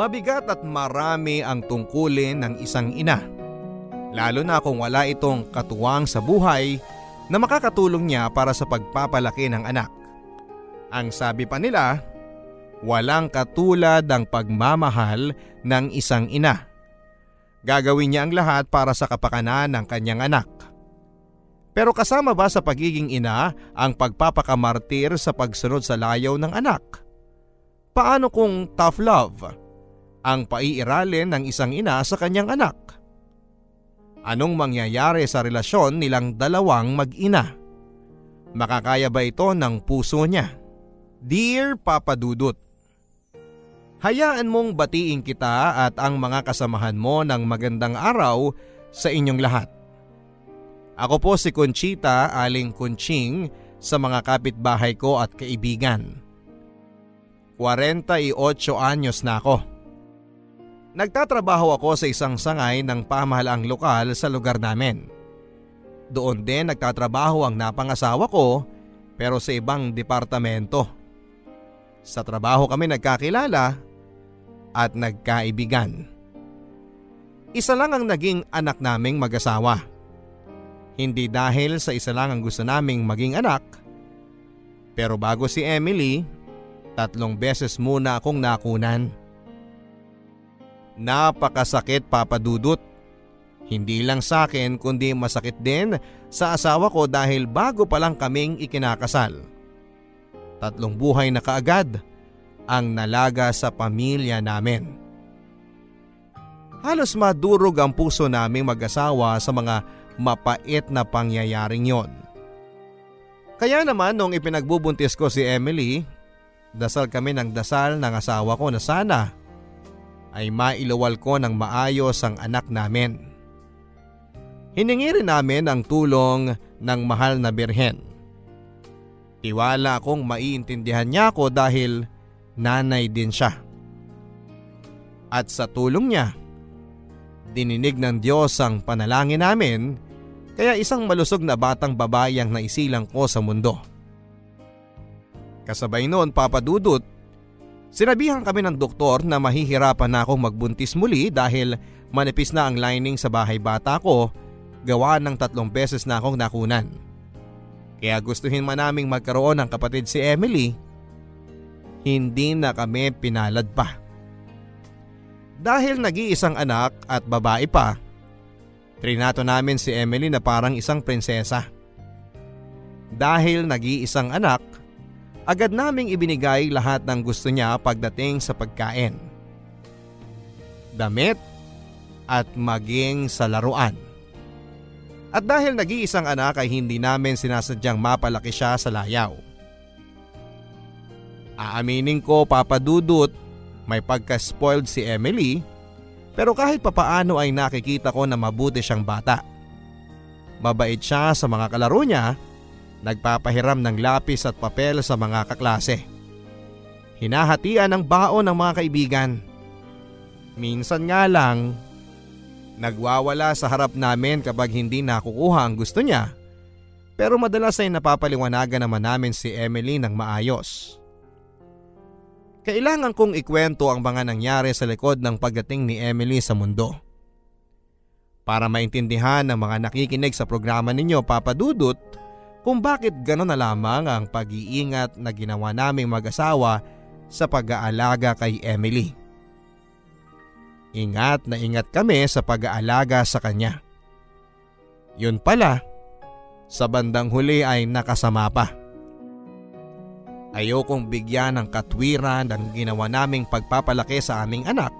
Mabigat at marami ang tungkulin ng isang ina. Lalo na kung wala itong katuwang sa buhay na makakatulong niya para sa pagpapalaki ng anak. Ang sabi pa nila, walang katulad ang pagmamahal ng isang ina. Gagawin niya ang lahat para sa kapakanan ng kanyang anak. Pero kasama ba sa pagiging ina ang pagpapakamartir sa pagsunod sa layaw ng anak? Paano kung tough love ang paiiralin ng isang ina sa kanyang anak? Anong mangyayari sa relasyon nilang dalawang mag-ina? Makakaya ba ito ng puso niya? Dear Papa Dudut, Hayaan mong batiin kita at ang mga kasamahan mo ng magandang araw sa inyong lahat. Ako po si Conchita Aling Kunching sa mga kapitbahay ko at kaibigan. 48 anyos na ako. Nagtatrabaho ako sa isang sangay ng pamahalaang lokal sa lugar namin. Doon din nagtatrabaho ang napangasawa ko pero sa ibang departamento. Sa trabaho kami nagkakilala at nagkaibigan. Isa lang ang naging anak naming mag-asawa. Hindi dahil sa isa lang ang gusto naming maging anak. Pero bago si Emily, tatlong beses muna akong nakunan. Napakasakit papadudot. Hindi lang sa akin kundi masakit din sa asawa ko dahil bago pa lang kaming ikinakasal. Tatlong buhay na kaagad ang nalaga sa pamilya namin. Halos madurog ang puso naming mag-asawa sa mga mapait na pangyayaring yon. Kaya naman nung ipinagbubuntis ko si Emily, dasal kami ng dasal ng asawa ko na sana ay mailuwal ko ng maayos ang anak namin. Hiningi rin namin ang tulong ng mahal na birhen. Tiwala akong maiintindihan niya ako dahil nanay din siya. At sa tulong niya, dininig ng Diyos ang panalangin namin kaya isang malusog na batang babae ang naisilang ko sa mundo. Kasabay noon papadudot, sinabihan kami ng doktor na mahihirapan na akong magbuntis muli dahil manipis na ang lining sa bahay bata ko gawa ng tatlong beses na akong nakunan. Kaya gustuhin man naming magkaroon ng kapatid si Emily hindi na kami pinalad pa. Dahil nag-iisang anak at babae pa, trinato namin si Emily na parang isang prinsesa. Dahil nag-iisang anak, agad naming ibinigay lahat ng gusto niya pagdating sa pagkain. Damit at maging sa laruan. At dahil nag-iisang anak ay hindi namin sinasadyang mapalaki siya sa layaw. Aaminin ko papadudot may pagka-spoiled si Emily pero kahit papaano ay nakikita ko na mabuti siyang bata. Mabait siya sa mga kalaro niya, nagpapahiram ng lapis at papel sa mga kaklase. Hinahatian ng baon ng mga kaibigan. Minsan nga lang, nagwawala sa harap namin kapag hindi nakukuha ang gusto niya pero madalas ay napapaliwanagan naman namin si Emily ng maayos. Kailangan kong ikwento ang mga nangyari sa likod ng pagdating ni Emily sa mundo. Para maintindihan ng mga nakikinig sa programa ninyo Papa Dudut kung bakit gano'n na lamang ang pag-iingat na ginawa naming mag-asawa sa pag-aalaga kay Emily. Ingat na ingat kami sa pag-aalaga sa kanya. Yun pala, sa bandang huli ay nakasama pa. Ayokong bigyan ng katwiran ang ginawa naming pagpapalaki sa aming anak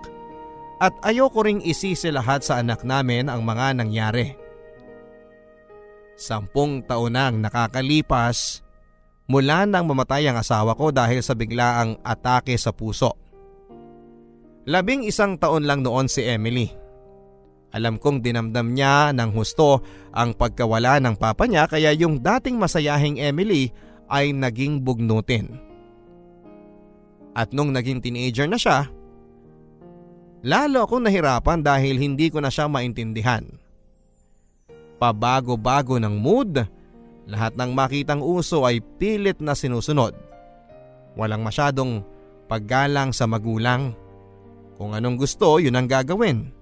at ayoko ring isisi lahat sa anak namin ang mga nangyari. Sampung taon nang nakakalipas mula nang mamatay ang asawa ko dahil sa biglaang atake sa puso. Labing isang taon lang noon si Emily. Alam kong dinamdam niya ng husto ang pagkawala ng papa niya kaya yung dating masayahing Emily ay naging bugnutin. At nung naging teenager na siya, lalo akong nahirapan dahil hindi ko na siya maintindihan. Pabago-bago ng mood, lahat ng makitang uso ay pilit na sinusunod. Walang masyadong paggalang sa magulang. Kung anong gusto, yun ang gagawin.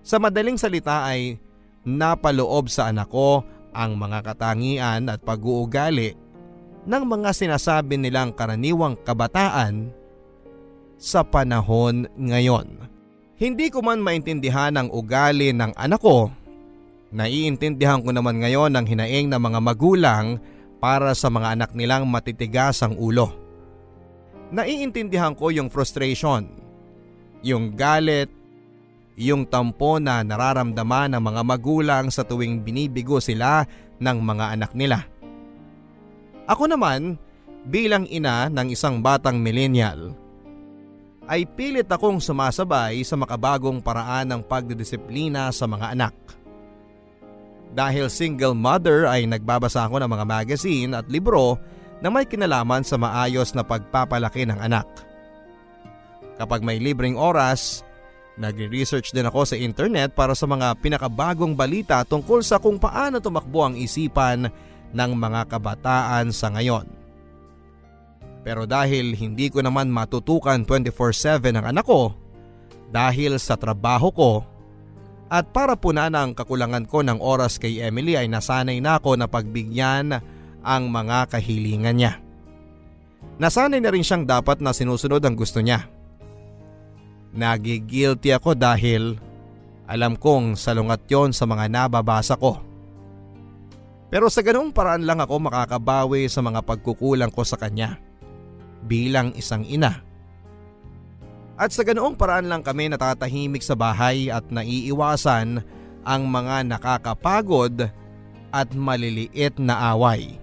Sa madaling salita ay napaloob sa anak ko ang mga katangian at pag-uugali ng mga sinasabi nilang karaniwang kabataan sa panahon ngayon. Hindi ko man maintindihan ang ugali ng anak ko, naiintindihan ko naman ngayon ang hinaing ng mga magulang para sa mga anak nilang matitigas ang ulo. Naiintindihan ko yung frustration yung galit, yung tampo na nararamdaman ng mga magulang sa tuwing binibigo sila ng mga anak nila. Ako naman, bilang ina ng isang batang millennial, ay pilit akong sumasabay sa makabagong paraan ng pagdidisiplina sa mga anak. Dahil single mother ay nagbabasa ako ng mga magazine at libro na may kinalaman sa maayos na pagpapalaki ng anak. Kapag may libreng oras, nagre-research din ako sa internet para sa mga pinakabagong balita tungkol sa kung paano tumakbo ang isipan ng mga kabataan sa ngayon. Pero dahil hindi ko naman matutukan 24-7 ang anak ko, dahil sa trabaho ko, at para punan ang kakulangan ko ng oras kay Emily ay nasanay na ako na pagbigyan ang mga kahilingan niya. Nasanay na rin siyang dapat na sinusunod ang gusto niya. Nagigilty ako dahil alam kong salungat yon sa mga nababasa ko. Pero sa ganoong paraan lang ako makakabawi sa mga pagkukulang ko sa kanya bilang isang ina. At sa ganoong paraan lang kami natatahimik sa bahay at naiiwasan ang mga nakakapagod at maliliit na away.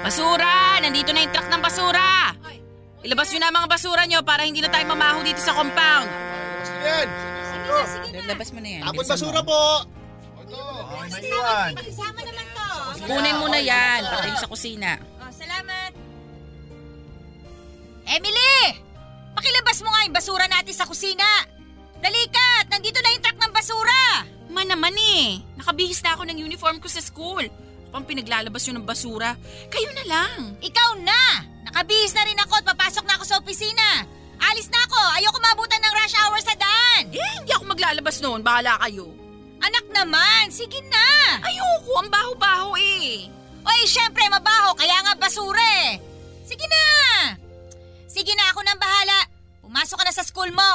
Basura! Nandito na yung truck ng basura! Ilabas nyo na mga basura nyo para hindi na tayo mamaho dito sa compound. Labas nyo yan. Sige na, sige na. Labas mo na yan. Tapon basura po. Maiwan. Isama naman to. Kunin mo na yan. Pati sa kusina. Oh, salamat. Emily! Pakilabas mo nga yung basura natin sa kusina. Dalikat! Nandito na yung truck ng basura! Man naman eh. Nakabihis na ako ng uniform ko sa school. Pang pinaglalabas yun ng basura. Kayo na lang. Ikaw na! Nakabihis na rin ako at papasok na ako sa opisina. Alis na ako. Ayoko mabutan ng rush hour sa daan. Eh, hindi ako maglalabas noon. Bahala kayo. Anak naman, sige na. Ayoko, ang baho-baho eh. Oy, syempre mabaho, kaya nga basura eh. Sige na. Sige na, ako nang bahala. Pumasok ka na sa school mo.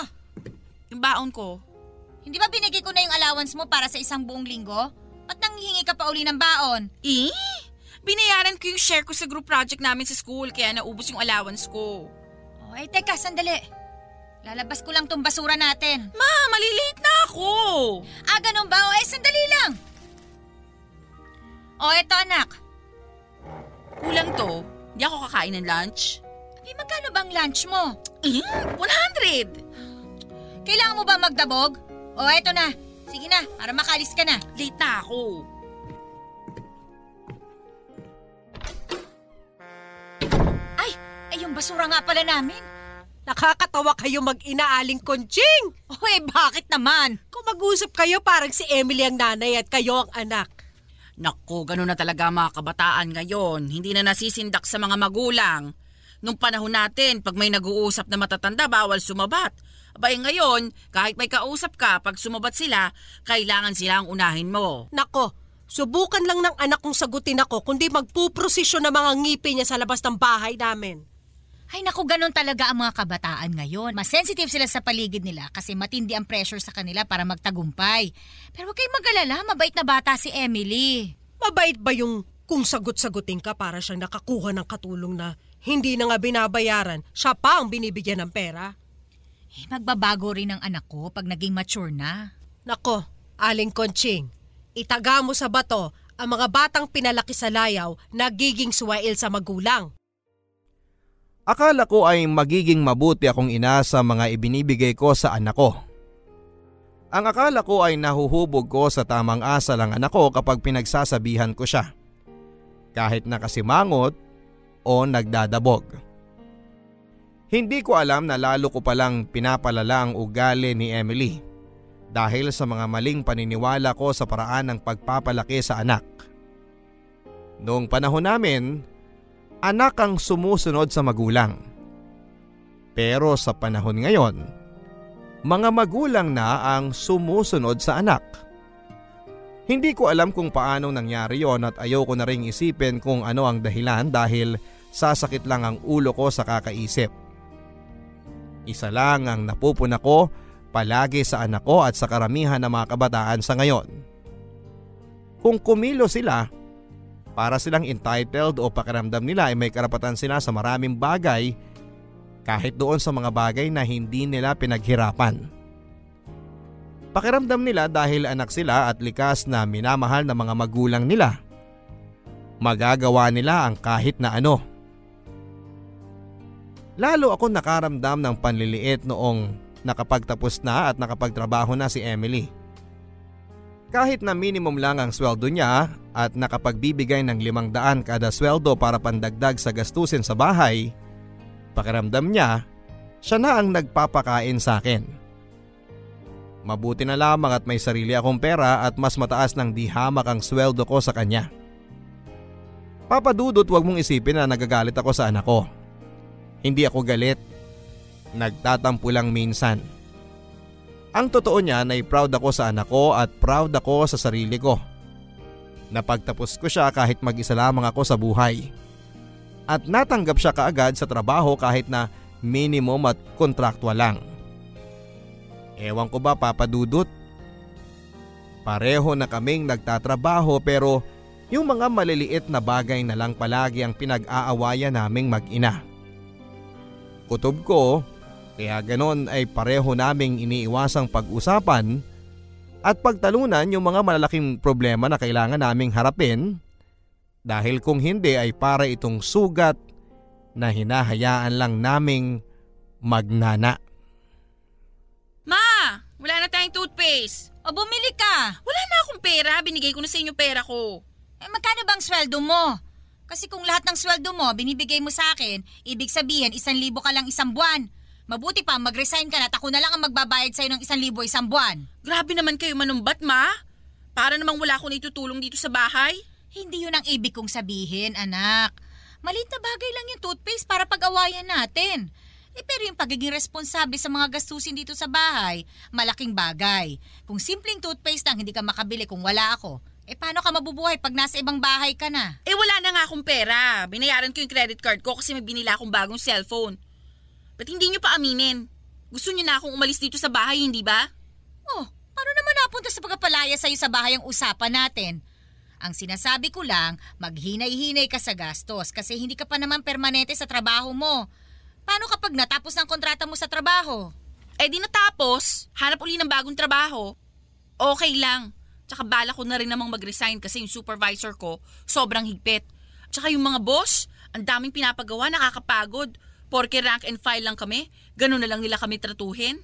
Yung baon ko. Hindi ba binigay ko na yung allowance mo para sa isang buong linggo? Ba't nanghihingi ka pa uli ng baon? Eh, binayaran ko yung share ko sa group project namin sa school kaya naubos yung allowance ko. Oh, ay teka, sandali. Lalabas ko lang tong basura natin. Ma, malilate na ako. Ah, ganun ba? O, eh, sandali lang. O, eto anak. Kulang to. Hindi ako kakain ng lunch. Eh, magkano bang lunch mo? Eh, 100. Kailangan mo ba magdabog? O, eto na. Sige na, para makalis ka na. Late na ako. Ay, ay yung basura nga pala namin. Nakakatawa kayo mag-inaaling konching. Eh, bakit naman? Kung mag-usap kayo parang si Emily ang nanay at kayo ang anak. Naku, ganun na talaga mga kabataan ngayon. Hindi na nasisindak sa mga magulang. Nung panahon natin, pag may nag-uusap na matatanda, bawal sumabat. Abay ngayon, kahit may kausap ka, pag sumabat sila, kailangan sila ang unahin mo. Nako, subukan lang ng anak kong sagutin ako kundi magpuprosesyon ng mga ngipin niya sa labas ng bahay namin. Ay naku, ganun talaga ang mga kabataan ngayon. Mas sensitive sila sa paligid nila kasi matindi ang pressure sa kanila para magtagumpay. Pero huwag kayong mag-alala, mabait na bata si Emily. Mabait ba yung kung sagot-sagutin ka para siyang nakakuha ng katulong na hindi na nga binabayaran, siya pa ang binibigyan ng pera? Eh, magbabago rin ang anak ko pag naging mature na. Nako, Aling Konching, itaga mo sa bato ang mga batang pinalaki sa layaw nagiging suwail sa magulang. Akala ko ay magiging mabuti akong ina sa mga ibinibigay ko sa anak ko. Ang akala ko ay nahuhubog ko sa tamang asa lang anak ko kapag pinagsasabihan ko siya. Kahit nakasimangot o nagdadabog. Hindi ko alam na lalo ko palang pinapalala ang ugali ni Emily dahil sa mga maling paniniwala ko sa paraan ng pagpapalaki sa anak. Noong panahon namin, anak ang sumusunod sa magulang. Pero sa panahon ngayon, mga magulang na ang sumusunod sa anak. Hindi ko alam kung paano nangyari yon at ayoko na ring isipin kung ano ang dahilan dahil sasakit lang ang ulo ko sa kakaisip. Isa lang ang napupuna ko palagi sa anak ko at sa karamihan ng mga kabataan sa ngayon. Kung kumilo sila, para silang entitled o pakiramdam nila ay may karapatan sila sa maraming bagay kahit doon sa mga bagay na hindi nila pinaghirapan. Pakiramdam nila dahil anak sila at likas na minamahal ng mga magulang nila. Magagawa nila ang kahit na ano. Lalo ako nakaramdam ng panliliit noong nakapagtapos na at nakapagtrabaho na si Emily. Kahit na minimum lang ang sweldo niya at nakapagbibigay ng limang daan kada sweldo para pandagdag sa gastusin sa bahay, pakiramdam niya, siya na ang nagpapakain sa akin. Mabuti na lamang at may sarili akong pera at mas mataas ng dihamak ang sweldo ko sa kanya. Papadudot wag mong isipin na nagagalit ako sa anak ko. Hindi ako galit. Nagtatampo lang minsan. Ang totoo niyan ay proud ako sa anak ko at proud ako sa sarili ko. Napagtapos ko siya kahit mag-isa lamang ako sa buhay. At natanggap siya kaagad sa trabaho kahit na minimum at kontraktual lang. Ewan ko ba papadudot? Pareho na kaming nagtatrabaho pero yung mga maliliit na bagay na lang palagi ang pinag-aawayan naming mag-ina. Kutob ko, kaya ganon ay pareho naming iniiwasang pag-usapan at pagtalunan yung mga malalaking problema na kailangan naming harapin dahil kung hindi ay para itong sugat na hinahayaan lang naming magnana. Wala na tayong toothpaste. O bumili ka. Wala na akong pera. Binigay ko na sa inyo pera ko. Eh magkano bang sweldo mo? Kasi kung lahat ng sweldo mo binibigay mo sa akin, ibig sabihin isang libo ka lang isang buwan. Mabuti pa mag-resign ka na at ako na lang ang magbabayad sa'yo ng isang libo isang buwan. Grabe naman kayo manumbat, ma. Para namang wala akong itutulong dito sa bahay. Hindi yun ang ibig kong sabihin, anak. Malit na bagay lang yung toothpaste para pag-awayan natin. Eh pero yung pagiging responsable sa mga gastusin dito sa bahay, malaking bagay. Kung simpleng toothpaste lang hindi ka makabili kung wala ako, eh paano ka mabubuhay pag nasa ibang bahay ka na? Eh wala na nga akong pera. Binayaran ko yung credit card ko kasi may binila akong bagong cellphone. Ba't hindi nyo pa aminin? Gusto nyo na akong umalis dito sa bahay, hindi ba? Oh, paano naman napunta sa pagpapalaya sa'yo sa bahay ang usapan natin? Ang sinasabi ko lang, maghinay-hinay ka sa gastos kasi hindi ka pa naman permanente sa trabaho mo. Paano kapag natapos ng kontrata mo sa trabaho? Eh di natapos, hanap uli ng bagong trabaho. Okay lang. Tsaka bala ko na rin namang mag-resign kasi yung supervisor ko sobrang higpit. Tsaka yung mga boss, ang daming pinapagawa, nakakapagod. Porke rank and file lang kami, ganun na lang nila kami tratuhin.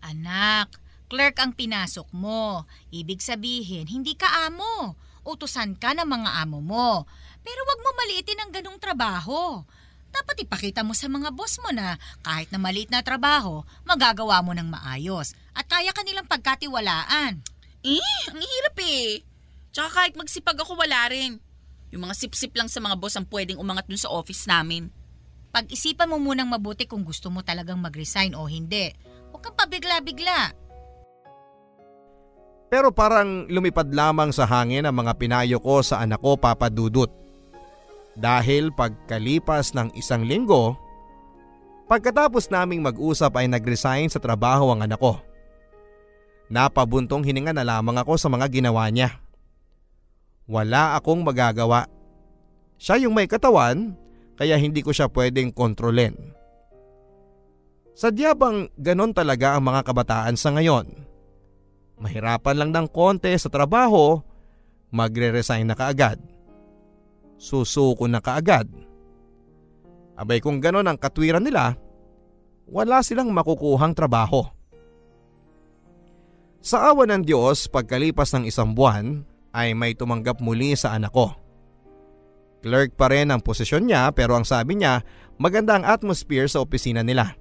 Anak, clerk ang pinasok mo. Ibig sabihin, hindi ka amo. Utusan ka ng mga amo mo. Pero wag mo maliitin ang ganong trabaho. Dapat ipakita mo sa mga boss mo na kahit na maliit na trabaho, magagawa mo ng maayos at kaya kanilang pagkatiwalaan. Eh, ang hirap eh. Tsaka kahit magsipag ako, wala rin. Yung mga sip-sip lang sa mga boss ang pwedeng umangat dun sa office namin. Pag-isipan mo munang mabuti kung gusto mo talagang mag-resign o hindi. Huwag kang pabigla-bigla. Pero parang lumipad lamang sa hangin ang mga pinayo ko sa anak ko papadudot. Dahil pagkalipas ng isang linggo, pagkatapos naming mag-usap ay nag-resign sa trabaho ang anak ko. Napabuntong hininga na lamang ako sa mga ginawa niya. Wala akong magagawa. Siya yung may katawan, kaya hindi ko siya pwedeng kontrolin. Sadya bang ganon talaga ang mga kabataan sa ngayon? Mahirapan lang ng konti sa trabaho, magre-resign na kaagad. Susuko na kaagad. Abay kung ganon ang katwiran nila, wala silang makukuhang trabaho. Sa awa ng Diyos, pagkalipas ng isang buwan, ay may tumanggap muli sa anak ko. Clerk pa rin ang posisyon niya pero ang sabi niya maganda ang atmosphere sa opisina nila.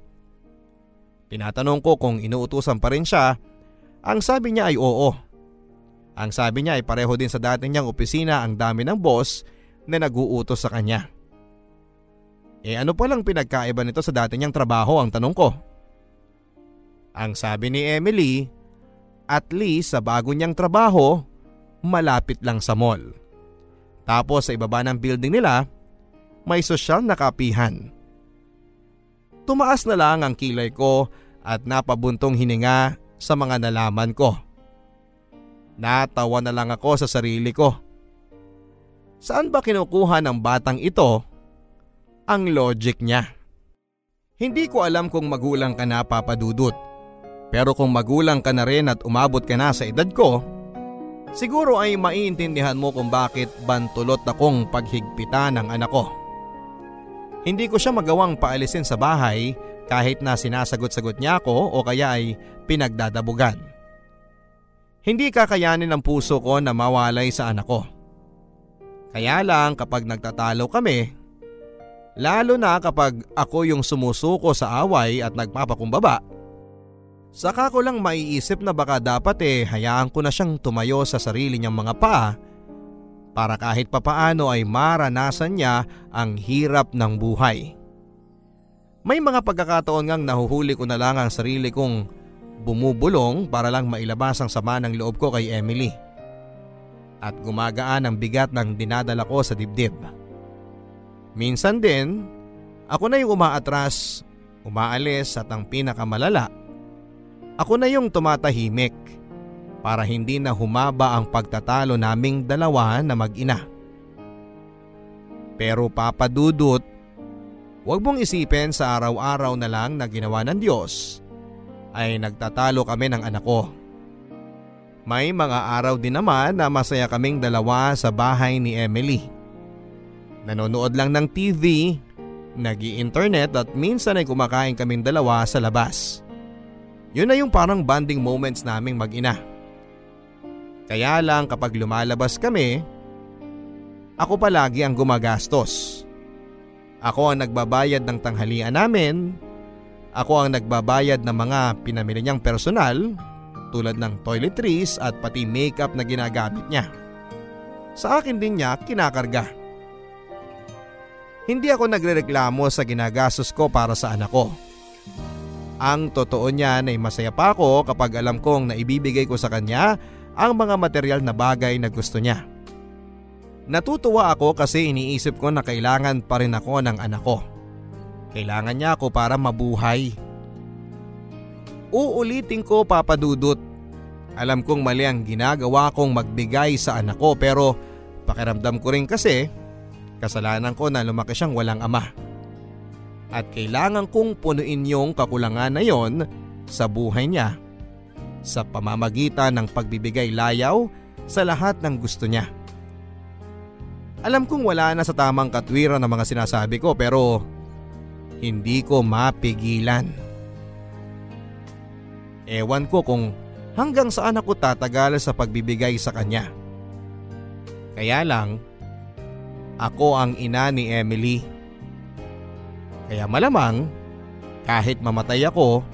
Tinatanong ko kung inuutusan pa rin siya, ang sabi niya ay oo. Ang sabi niya ay pareho din sa dati niyang opisina ang dami ng boss na naguutos sa kanya. Eh ano palang pinagkaiba nito sa dati niyang trabaho ang tanong ko? Ang sabi ni Emily, at least sa bago niyang trabaho, malapit lang sa mall. Tapos sa ibaba ng building nila, may sosyal na kapihan. Tumaas na lang ang kilay ko at napabuntong hininga sa mga nalaman ko. Natawa na lang ako sa sarili ko. Saan ba kinukuha ng batang ito ang logic niya? Hindi ko alam kung magulang ka na papadudot. Pero kung magulang ka na rin at umabot ka na sa edad ko, siguro ay maiintindihan mo kung bakit bantulot akong paghigpitan ng anak ko. Hindi ko siya magawang paalisin sa bahay kahit na sinasagot-sagot niya ako o kaya ay pinagdadabugan. Hindi kakayanin ng puso ko na mawalay sa anak ko. Kaya lang kapag nagtatalo kami, lalo na kapag ako yung sumusuko sa away at nagpapakumbaba, saka ko lang maiisip na baka dapat eh hayaan ko na siyang tumayo sa sarili niyang mga paa para kahit papaano ay maranasan niya ang hirap ng buhay. May mga pagkakataon ngang nahuhuli ko na lang ang sarili kong bumubulong para lang mailabas ang sama ng loob ko kay Emily. At gumagaan ang bigat ng dinadala ko sa dibdib. Minsan din, ako na yung umaatras, umaalis at ang pinakamalala, ako na yung tumatahimik para hindi na humaba ang pagtatalo naming dalawa na mag-ina. Pero papadudot, huwag mong isipin sa araw-araw na lang na ginawa ng Diyos ay nagtatalo kami ng anak ko. May mga araw din naman na masaya kaming dalawa sa bahay ni Emily. Nanonood lang ng TV, nag internet at minsan ay kumakain kaming dalawa sa labas. Yun na yung parang bonding moments naming mag-ina. Kaya lang kapag lumalabas kami, ako palagi ang gumagastos. Ako ang nagbabayad ng tanghalian namin, ako ang nagbabayad ng mga pinamili niyang personal tulad ng toiletries at pati makeup na ginagamit niya. Sa akin din niya kinakarga. Hindi ako nagrereklamo sa ginagastos ko para sa anak ko. Ang totoo niyan ay masaya pa ako kapag alam kong naibibigay ko sa kanya ang mga material na bagay na gusto niya. Natutuwa ako kasi iniisip ko na kailangan pa rin ako ng anak ko. Kailangan niya ako para mabuhay. Uulitin ko papadudot. Alam kong mali ang ginagawa kong magbigay sa anak ko pero pakiramdam ko rin kasi kasalanan ko na lumaki siyang walang ama. At kailangan kong punuin yung kakulangan na yon sa buhay niya sa pamamagitan ng pagbibigay layaw sa lahat ng gusto niya. Alam kong wala na sa tamang katwiran ng mga sinasabi ko pero hindi ko mapigilan. Ewan ko kung hanggang saan ako tatagal sa pagbibigay sa kanya. Kaya lang, ako ang ina ni Emily. Kaya malamang, kahit mamatay ako,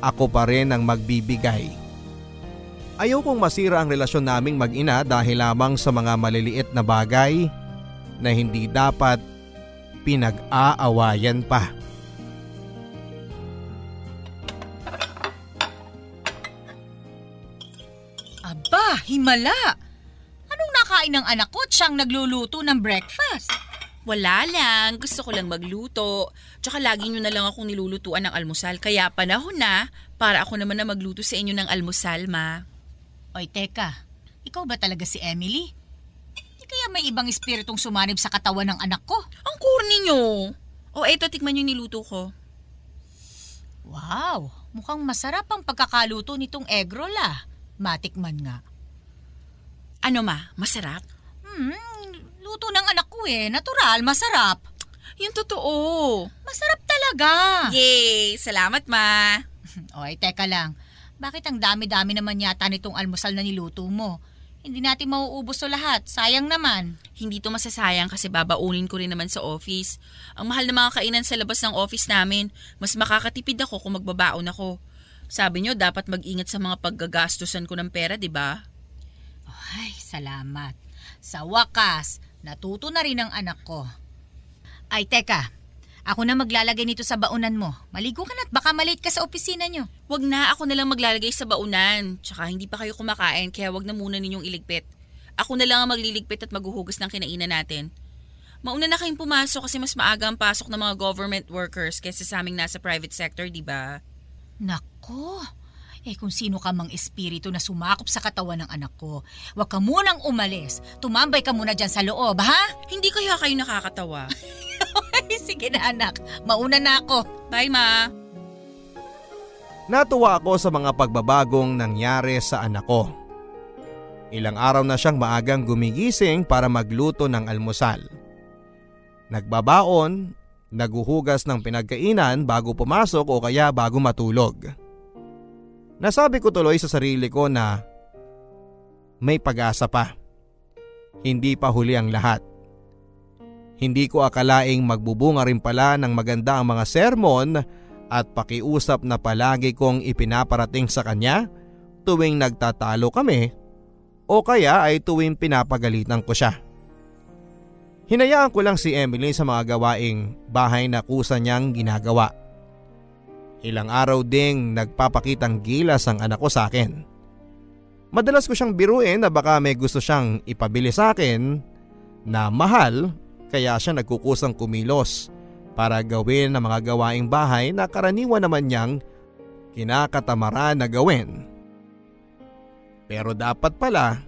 ako pa rin ang magbibigay. Ayaw kong masira ang relasyon naming mag-ina dahil lamang sa mga maliliit na bagay na hindi dapat pinag-aawayan pa. Himala! Anong nakain ng anak ko at siyang nagluluto ng breakfast? Wala lang, gusto ko lang magluto. Tsaka lagi nyo na lang akong nilulutuan ng almusal. Kaya panahon na para ako naman na magluto sa inyo ng almusal, ma. Oy, teka. Ikaw ba talaga si Emily? Di kaya may ibang espiritong sumanib sa katawan ng anak ko? Ang corny nyo. O eto, tikman nyo yung niluto ko. Wow, mukhang masarap ang pagkakaluto nitong egg roll ah. Matikman nga. Ano ma, masarap? Hmm, luto ng anak ko eh. Natural, masarap. Yung totoo. Masarap talaga. Yay! Salamat, ma. Oy, teka lang. Bakit ang dami-dami naman yata nitong almusal na niluto mo? Hindi natin mauubos to lahat. Sayang naman. Hindi to masasayang kasi babaunin ko rin naman sa office. Ang mahal ng mga kainan sa labas ng office namin. Mas makakatipid ako kung magbabaon ako. Sabi nyo, dapat mag-ingat sa mga paggagastusan ko ng pera, di ba? Ay, salamat. Sa wakas, natuto na rin ang anak ko. Ay, teka. Ako na maglalagay nito sa baunan mo. Maligo ka na at baka malate ka sa opisina nyo. Wag na, ako na lang maglalagay sa baunan. Tsaka hindi pa kayo kumakain, kaya wag na muna ninyong iligpit. Ako na lang ang magliligpit at maghuhugas ng kinainan natin. Mauna na kayong pumasok kasi mas maaga ang pasok ng mga government workers kaysa sa aming nasa private sector, di ba? Nako, eh kung sino ka mang espiritu na sumakop sa katawan ng anak ko, huwag ka munang umalis. Tumambay ka muna dyan sa loob, ha? Hindi kaya kayo nakakatawa. Ay, sige na anak, mauna na ako. Bye, Ma. Natuwa ako sa mga pagbabagong nangyari sa anak ko. Ilang araw na siyang maagang gumigising para magluto ng almusal. Nagbabaon, naguhugas ng pinagkainan bago pumasok o kaya bago matulog. Nasabi ko tuloy sa sarili ko na may pag-asa pa. Hindi pa huli ang lahat. Hindi ko akalaing magbubunga rin pala ng maganda ang mga sermon at pakiusap na palagi kong ipinaparating sa kanya tuwing nagtatalo kami o kaya ay tuwing pinapagalitan ko siya. Hinayaan ko lang si Emily sa mga gawaing bahay na kusa niyang ginagawa. Ilang araw ding nagpapakitang gilas ang anak ko sa akin. Madalas ko siyang biruin na baka may gusto siyang ipabili sa akin na mahal kaya siya nagkukusang kumilos para gawin ang mga gawaing bahay na karaniwan naman niyang kinakatamaran na gawin. Pero dapat pala,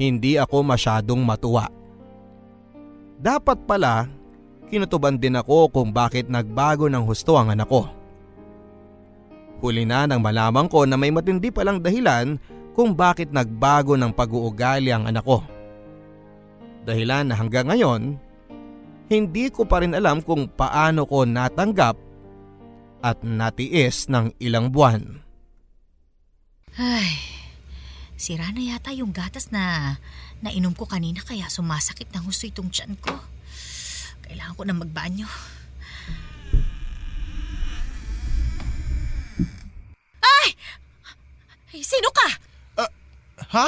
hindi ako masyadong matuwa. Dapat pala, kinutuban din ako kung bakit nagbago ng husto ang anak ko. Huli na nang malaman ko na may matindi palang dahilan kung bakit nagbago ng pag-uugali ang anak ko. Dahilan na hanggang ngayon, hindi ko pa rin alam kung paano ko natanggap at natiis ng ilang buwan. Ay, sira na yata yung gatas na nainom ko kanina kaya sumasakit ng husto itong tiyan ko. Kailangan ko na magbanyo. Ay! Ay, sino ka? Ha?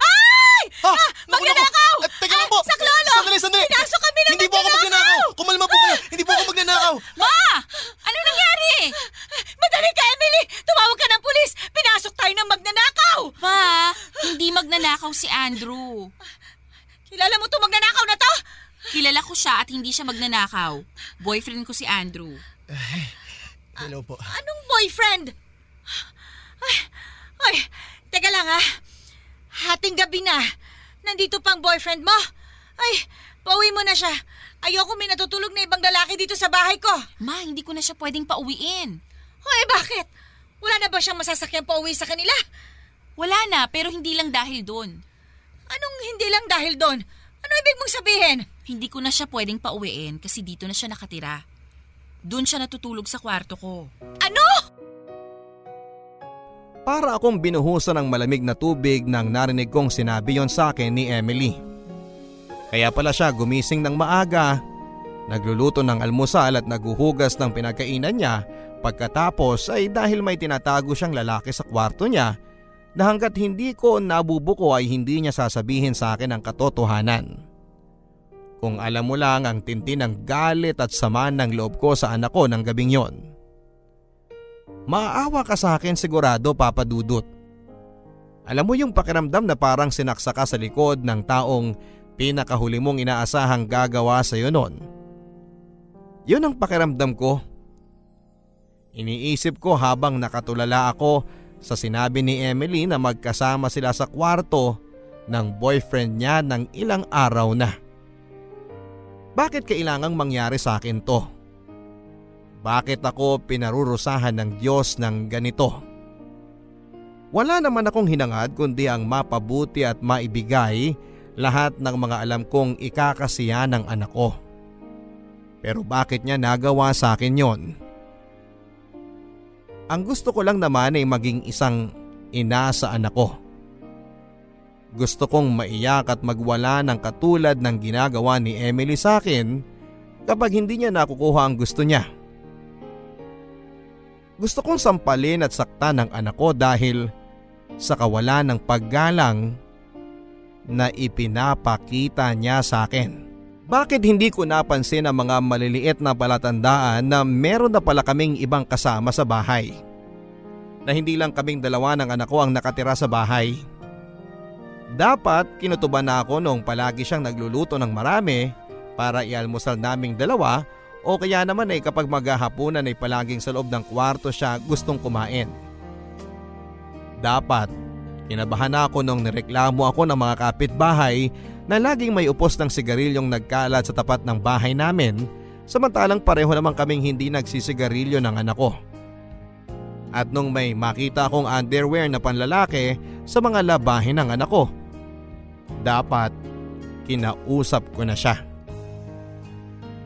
Ay! Ha? Ah, magnanakaw! Ah, teka lang po! Ah, saklolo! Sandali, sandali! Pinasok kami ng Hindi po ako magnanakaw! Kumalma po kayo! Hindi po ako magnanakaw! Ma! Ano nangyari? Madali ka, Emily! Tumawag ka ng pulis! Pinasok tayo ng magnanakaw! Ma, hindi magnanakaw si Andrew. Kilala mo itong magnanakaw na to? Kilala ko siya at hindi siya magnanakaw. Boyfriend ko si Andrew. Hello po. Anong boyfriend? Ay, ay, teka lang ha. Hating gabi na. Nandito pang boyfriend mo. Ay, pauwi mo na siya. Ayoko may natutulog na ibang lalaki dito sa bahay ko. Ma, hindi ko na siya pwedeng pauwiin. Ay, bakit? Wala na ba siyang masasakyan pauwi sa kanila? Wala na, pero hindi lang dahil doon. Anong hindi lang dahil doon? Ano ibig mong sabihin? Hindi ko na siya pwedeng pauwiin kasi dito na siya nakatira. Doon siya natutulog sa kwarto ko. Ano? Para akong binuhusan ng malamig na tubig nang narinig kong sinabi yon sa akin ni Emily. Kaya pala siya gumising ng maaga, nagluluto ng almusal at naguhugas ng pinagkainan niya pagkatapos ay dahil may tinatago siyang lalaki sa kwarto niya na hanggat hindi ko nabubuko ay hindi niya sasabihin sa akin ang katotohanan. Kung alam mo lang ang tinti ng galit at sama ng loob ko sa anak ko ng gabing yon. Maawa ka sa akin sigurado papadudot. Alam mo yung pakiramdam na parang sinaksa ka sa likod ng taong pinakahuli mong inaasahang gagawa sa iyo noon. Yun ang pakiramdam ko. Iniisip ko habang nakatulala ako sa sinabi ni Emily na magkasama sila sa kwarto ng boyfriend niya ng ilang araw na. Bakit kailangang mangyari sa akin to? Bakit ako pinarurusahan ng Diyos ng ganito? Wala naman akong hinangad kundi ang mapabuti at maibigay lahat ng mga alam kong ikakasiya ng anak ko. Pero bakit niya nagawa sa akin yon? Ang gusto ko lang naman ay maging isang ina sa anak ko. Gusto kong maiyak at magwala ng katulad ng ginagawa ni Emily sa akin kapag hindi niya nakukuha ang gusto niya. Gusto kong sampalin at saktan ng anak ko dahil sa kawalan ng paggalang na ipinapakita niya sa akin. Bakit hindi ko napansin ang mga maliliit na palatandaan na meron na pala kaming ibang kasama sa bahay? Na hindi lang kaming dalawa ng anak ko ang nakatira sa bahay. Dapat kinutuban na ako nung palagi siyang nagluluto ng marami para ialmusal naming dalawa o kaya naman ay kapag maghahapunan ay palaging sa loob ng kwarto siya gustong kumain. Dapat kinabahan ako nung nireklamo ako ng mga kapitbahay na laging may upos ng sigarilyong nagkalat sa tapat ng bahay namin samantalang pareho naman kaming hindi nagsisigarilyo ng anak ko. At nung may makita akong underwear na panlalaki sa mga labahin ng anak ko, dapat kinausap ko na siya.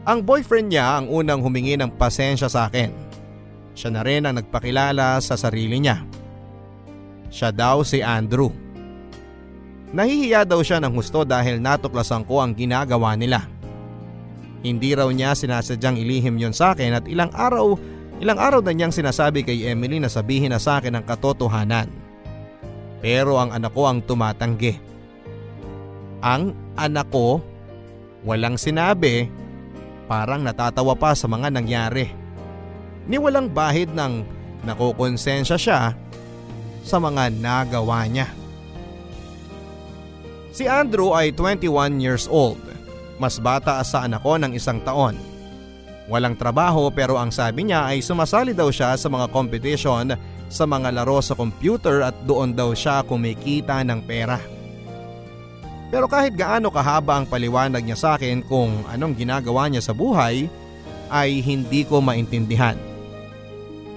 Ang boyfriend niya ang unang humingi ng pasensya sa akin. Siya na rin ang nagpakilala sa sarili niya. Siya daw si Andrew. Nahihiya daw siya ng husto dahil natuklasan ko ang ginagawa nila. Hindi raw niya sinasadyang ilihim yon sa akin at ilang araw, ilang araw na niyang sinasabi kay Emily na sabihin na sa akin ang katotohanan. Pero ang anak ko ang tumatanggi. Ang anak ko walang sinabi, parang natatawa pa sa mga nangyari. Ni walang bahid ng nakukonsensya siya sa mga nagawa niya. Si Andrew ay 21 years old. Mas bata sa anak ko ng isang taon. Walang trabaho pero ang sabi niya ay sumasali daw siya sa mga competition sa mga laro sa computer at doon daw siya kumikita ng pera. Pero kahit gaano kahaba ang paliwanag niya sa akin kung anong ginagawa niya sa buhay, ay hindi ko maintindihan.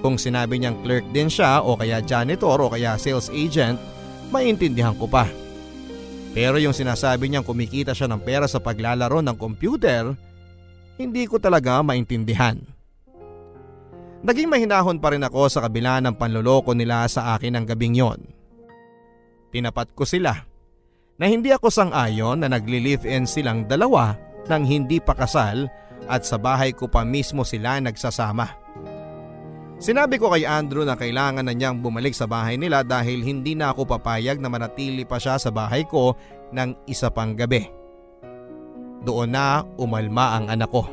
Kung sinabi niyang clerk din siya o kaya janitor o kaya sales agent, maintindihan ko pa. Pero yung sinasabi niyang kumikita siya ng pera sa paglalaro ng computer, hindi ko talaga maintindihan. Naging mahinahon pa rin ako sa kabila ng panloloko nila sa akin ng gabing yon. Tinapat ko sila na hindi ako sang-ayon na nagli-live-in silang dalawa nang hindi pa kasal at sa bahay ko pa mismo sila nagsasama. Sinabi ko kay Andrew na kailangan na niyang bumalik sa bahay nila dahil hindi na ako papayag na manatili pa siya sa bahay ko ng isa pang gabi. Doon na umalma ang anak ko.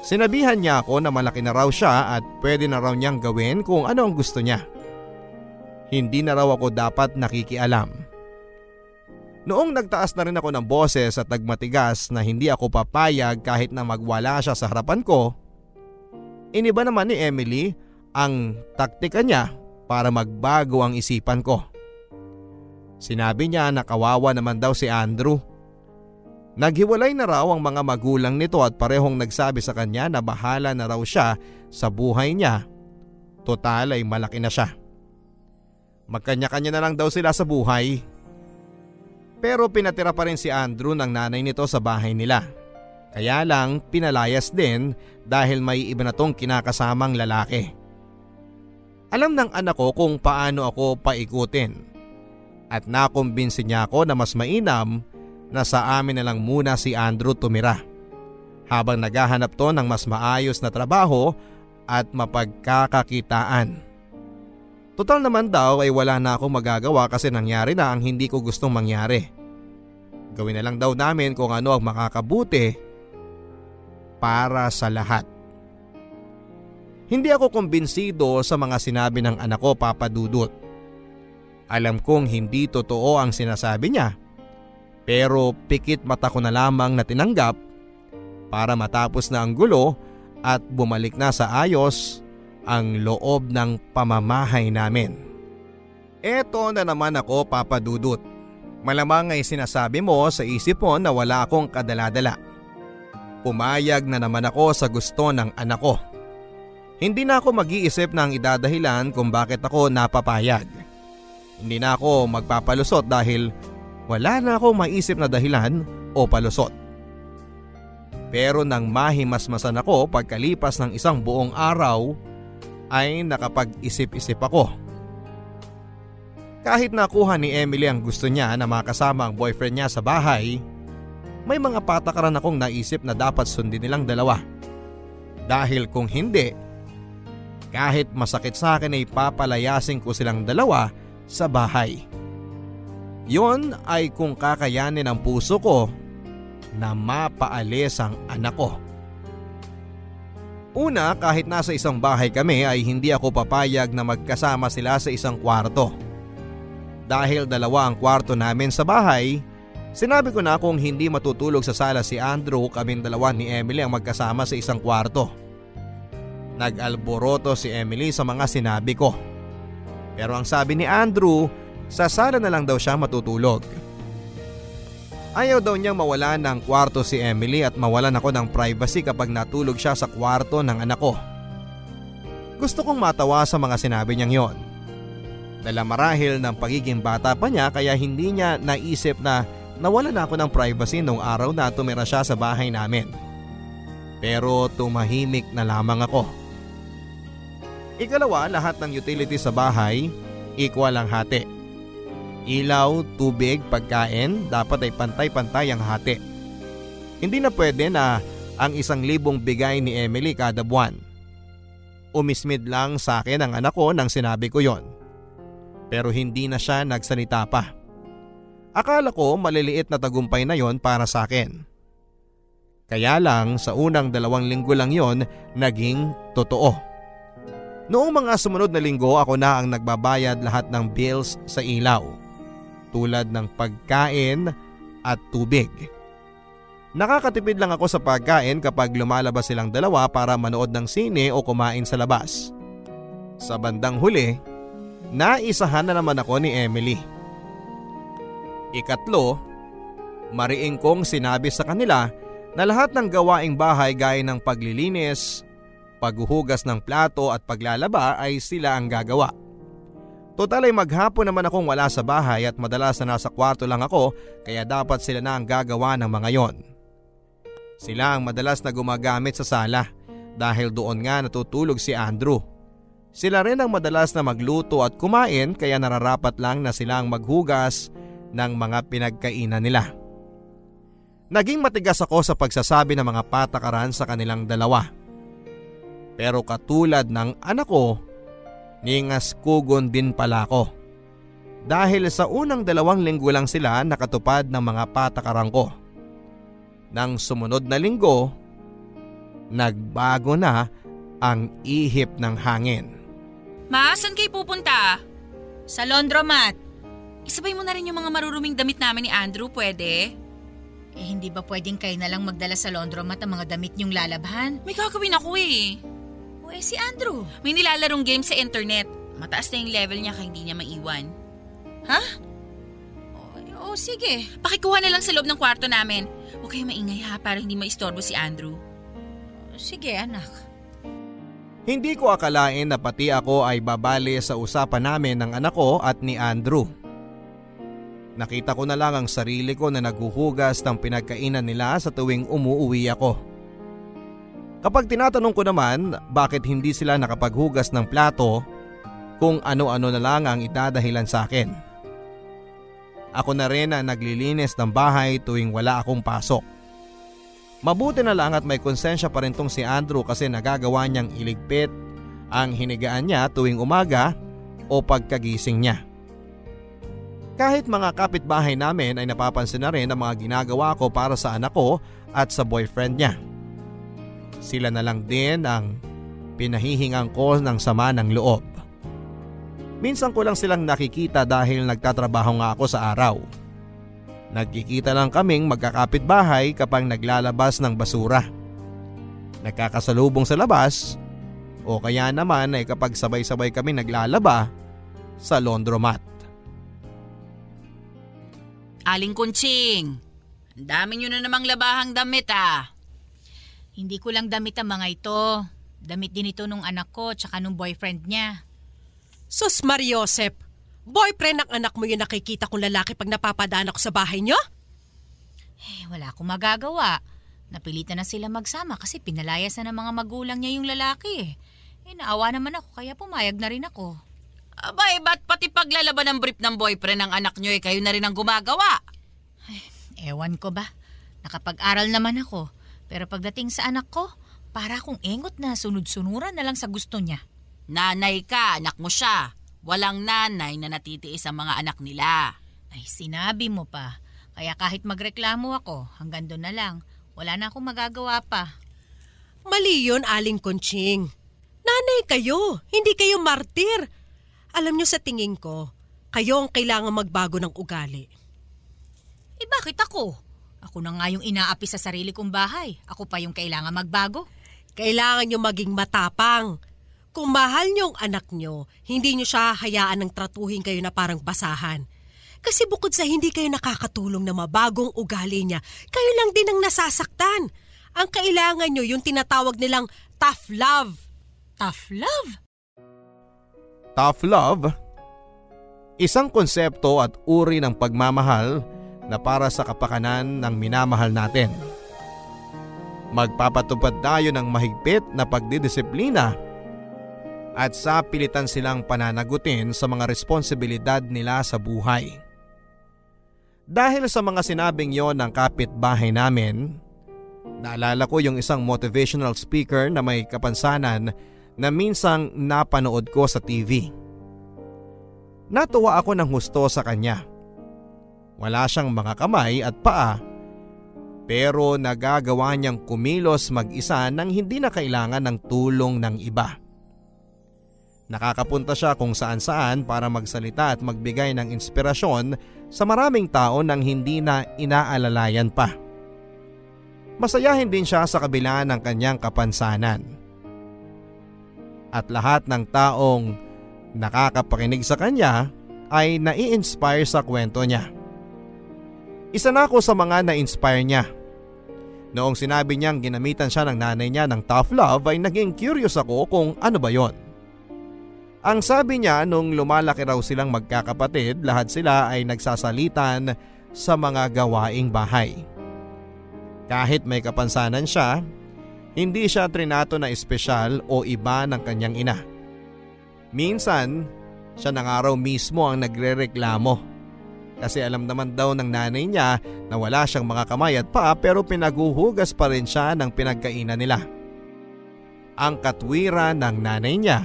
Sinabihan niya ako na malaki na raw siya at pwede na raw niyang gawin kung ano ang gusto niya. Hindi na raw ako dapat nakikialam. Noong nagtaas na rin ako ng boses at nagmatigas na hindi ako papayag kahit na magwala siya sa harapan ko, Iniba naman ni Emily ang taktika niya para magbago ang isipan ko. Sinabi niya na kawawa naman daw si Andrew. Naghiwalay na raw ang mga magulang nito at parehong nagsabi sa kanya na bahala na raw siya sa buhay niya. Total ay malaki na siya. Magkanya-kanya na lang daw sila sa buhay. Pero pinatira pa rin si Andrew ng nanay nito sa bahay nila. Kaya lang pinalayas din dahil may iba na tong kinakasamang lalaki. Alam ng anak ko kung paano ako paikutin. At nakumbinsi niya ako na mas mainam na sa amin na lang muna si Andrew tumira. Habang naghahanap to ng mas maayos na trabaho at mapagkakakitaan. Total naman daw ay wala na akong magagawa kasi nangyari na ang hindi ko gustong mangyari. Gawin na lang daw namin kung ano ang makakabuti para sa lahat. Hindi ako kumbinsido sa mga sinabi ng anak ko Papa Dudut. Alam kong hindi totoo ang sinasabi niya. Pero pikit mata ko na lamang na tinanggap para matapos na ang gulo at bumalik na sa ayos ang loob ng pamamahay namin. Eto na naman ako Papa Dudut. Malamang ay sinasabi mo sa isip mo na wala akong kadaladala. Pumayag na naman ako sa gusto ng anak ko. Hindi na ako mag-iisip ng idadahilan kung bakit ako napapayag. Hindi na ako magpapalusot dahil wala na akong maisip na dahilan o palusot. Pero nang mahimasmasan ako pagkalipas ng isang buong araw ay nakapag-isip-isip ako. Kahit nakuha ni Emily ang gusto niya na makasama ang boyfriend niya sa bahay, may mga patakaran akong naisip na dapat sundin nilang dalawa. Dahil kung hindi, kahit masakit sa akin ay papalayasin ko silang dalawa sa bahay. Yon ay kung kakayanin ang puso ko na mapaalis ang anak ko. Una, kahit nasa isang bahay kami ay hindi ako papayag na magkasama sila sa isang kwarto. Dahil dalawa ang kwarto namin sa bahay, sinabi ko na kung hindi matutulog sa sala si Andrew kaming dalawa ni Emily ang magkasama sa isang kwarto. Nag-alboroto si Emily sa mga sinabi ko. Pero ang sabi ni Andrew, sa sala na lang daw siya matutulog. Ayaw daw niyang mawala ng kwarto si Emily at mawalan ako ng privacy kapag natulog siya sa kwarto ng anak ko. Gusto kong matawa sa mga sinabi niyang yon. Dala marahil ng pagiging bata pa niya kaya hindi niya naisip na nawalan ako ng privacy nung araw na tumira siya sa bahay namin. Pero tumahimik na lamang ako. Ikalawa, lahat ng utilities sa bahay, equal ang hati. Ilaw, tubig, pagkain, dapat ay pantay-pantay ang hati. Hindi na pwede na ang isang libong bigay ni Emily kada buwan. Umismid lang sa akin ang anak ko nang sinabi ko yon. Pero hindi na siya nagsalita pa. Akala ko maliliit na tagumpay na yon para sa akin. Kaya lang sa unang dalawang linggo lang yon naging totoo. Noong mga sumunod na linggo ako na ang nagbabayad lahat ng bills sa ilaw. Tulad ng pagkain at tubig. Nakakatipid lang ako sa pagkain kapag lumalabas silang dalawa para manood ng sine o kumain sa labas. Sa bandang huli, naisahan na naman ako ni Emily. Ikatlo, mariing kong sinabi sa kanila na lahat ng gawaing bahay gaya ng paglilinis, paghuhugas ng plato at paglalaba ay sila ang gagawa. Total ay maghapon naman akong wala sa bahay at madalas na nasa kwarto lang ako kaya dapat sila na ang gagawa ng mga yon. Sila ang madalas na gumagamit sa sala dahil doon nga natutulog si Andrew. Sila rin ang madalas na magluto at kumain kaya nararapat lang na sila ang maghugas ng mga pinagkainan nila. Naging matigas ako sa pagsasabi ng mga patakaran sa kanilang dalawa. Pero katulad ng anak ko, ningas kugon din pala ako. Dahil sa unang dalawang linggo lang sila nakatupad ng mga patakaran ko. Nang sumunod na linggo, nagbago na ang ihip ng hangin. Ma, saan kayo pupunta? Sa laundromat. Isabay mo na rin yung mga maruruming damit namin ni Andrew, pwede? Eh hindi ba pwedeng kayo na lang magdala sa laundromat ang mga damit niyong lalabhan? May gagawin ako eh. O eh si Andrew. May nilalarong game sa internet. Mataas na yung level niya kaya hindi niya maiwan. Ha? O, o sige. Pakikuha na lang sa loob ng kwarto namin. Huwag kayo maingay ha para hindi maistorbo si Andrew. Sige anak. Hindi ko akalain na pati ako ay babali sa usapan namin ng anak ko at ni Andrew. Nakita ko na lang ang sarili ko na naghuhugas ng pinagkainan nila sa tuwing umuuwi ako. Kapag tinatanong ko naman bakit hindi sila nakapaghugas ng plato kung ano-ano na lang ang idadahilan sa akin. Ako na rin ang naglilinis ng bahay tuwing wala akong pasok. Mabuti na lang at may konsensya pa rin tong si Andrew kasi nagagawa niyang iligpit ang hinigaan niya tuwing umaga o pagkagising niya. Kahit mga kapitbahay namin ay napapansin na rin ang mga ginagawa ko para sa anak ko at sa boyfriend niya. Sila na lang din ang pinahihingang ko ng sama ng loob. Minsan ko lang silang nakikita dahil nagtatrabaho nga ako sa araw. Nagkikita lang kaming magkakapit-bahay kapag naglalabas ng basura. Nagkakasalubong sa labas o kaya naman ay kapag sabay-sabay kami naglalaba sa laundromat. Aling Kunching, ang dami nyo na namang labahang damit ah. Hindi ko lang damit ang mga ito. Damit din ito nung anak ko tsaka nung boyfriend niya. Sus Mariosep, boyfriend ng anak mo yung nakikita kong lalaki pag napapadaan ako sa bahay niyo? Eh, wala akong magagawa. Napilitan na sila magsama kasi pinalayas na ng mga magulang niya yung lalaki eh. Eh, naawa naman ako kaya pumayag na rin ako. Abay, ba't pati paglalaban ng brief ng boyfriend ng anak nyo eh kayo na rin ang gumagawa? Ewan ko ba? Nakapag-aral naman ako. Pero pagdating sa anak ko, para akong engot na sunod-sunuran na lang sa gusto niya. Nanay ka, anak mo siya. Walang nanay na natitiis ang mga anak nila. Ay, sinabi mo pa. Kaya kahit magreklamo ako, hanggang doon na lang. Wala na akong magagawa pa. Mali yun, Aling Conching. Nanay kayo, hindi kayo martir. Alam nyo sa tingin ko, kayo ang kailangan magbago ng ugali. Eh bakit ako? Ako na nga yung inaapi sa sarili kong bahay. Ako pa yung kailangan magbago. Kailangan nyo maging matapang. Kung mahal nyo ang anak nyo, hindi nyo siya hayaan ng tratuhin kayo na parang basahan. Kasi bukod sa hindi kayo nakakatulong na mabagong ugali niya, kayo lang din ang nasasaktan. Ang kailangan nyo yung tinatawag nilang tough love. Tough love? Tough love? Isang konsepto at uri ng pagmamahal na para sa kapakanan ng minamahal natin. Magpapatupad tayo ng mahigpit na pagdidisiplina at sa pilitan silang pananagutin sa mga responsibilidad nila sa buhay. Dahil sa mga sinabing yon ng kapitbahay namin, naalala ko yung isang motivational speaker na may kapansanan na minsang napanood ko sa TV. Natuwa ako ng husto sa kanya. Wala siyang mga kamay at paa pero nagagawa niyang kumilos mag-isa nang hindi na kailangan ng tulong ng iba. Nakakapunta siya kung saan saan para magsalita at magbigay ng inspirasyon sa maraming tao nang hindi na inaalalayan pa. Masayahin din siya sa kabila ng kanyang kapansanan. At lahat ng taong nakakapakinig sa kanya ay nai-inspire sa kwento niya. Isa na ako sa mga na-inspire niya. Noong sinabi niyang ginamitan siya ng nanay niya ng tough love ay naging curious ako kung ano ba yon. Ang sabi niya nung lumalaki raw silang magkakapatid lahat sila ay nagsasalitan sa mga gawaing bahay. Kahit may kapansanan siya, hindi siya trinato na espesyal o iba ng kanyang ina. Minsan, siya na nga raw mismo ang nagrereklamo kasi alam naman daw ng nanay niya na wala siyang mga kamay at paa pero pinaguhugas pa rin siya ng pinagkainan nila. Ang katwiran ng nanay niya.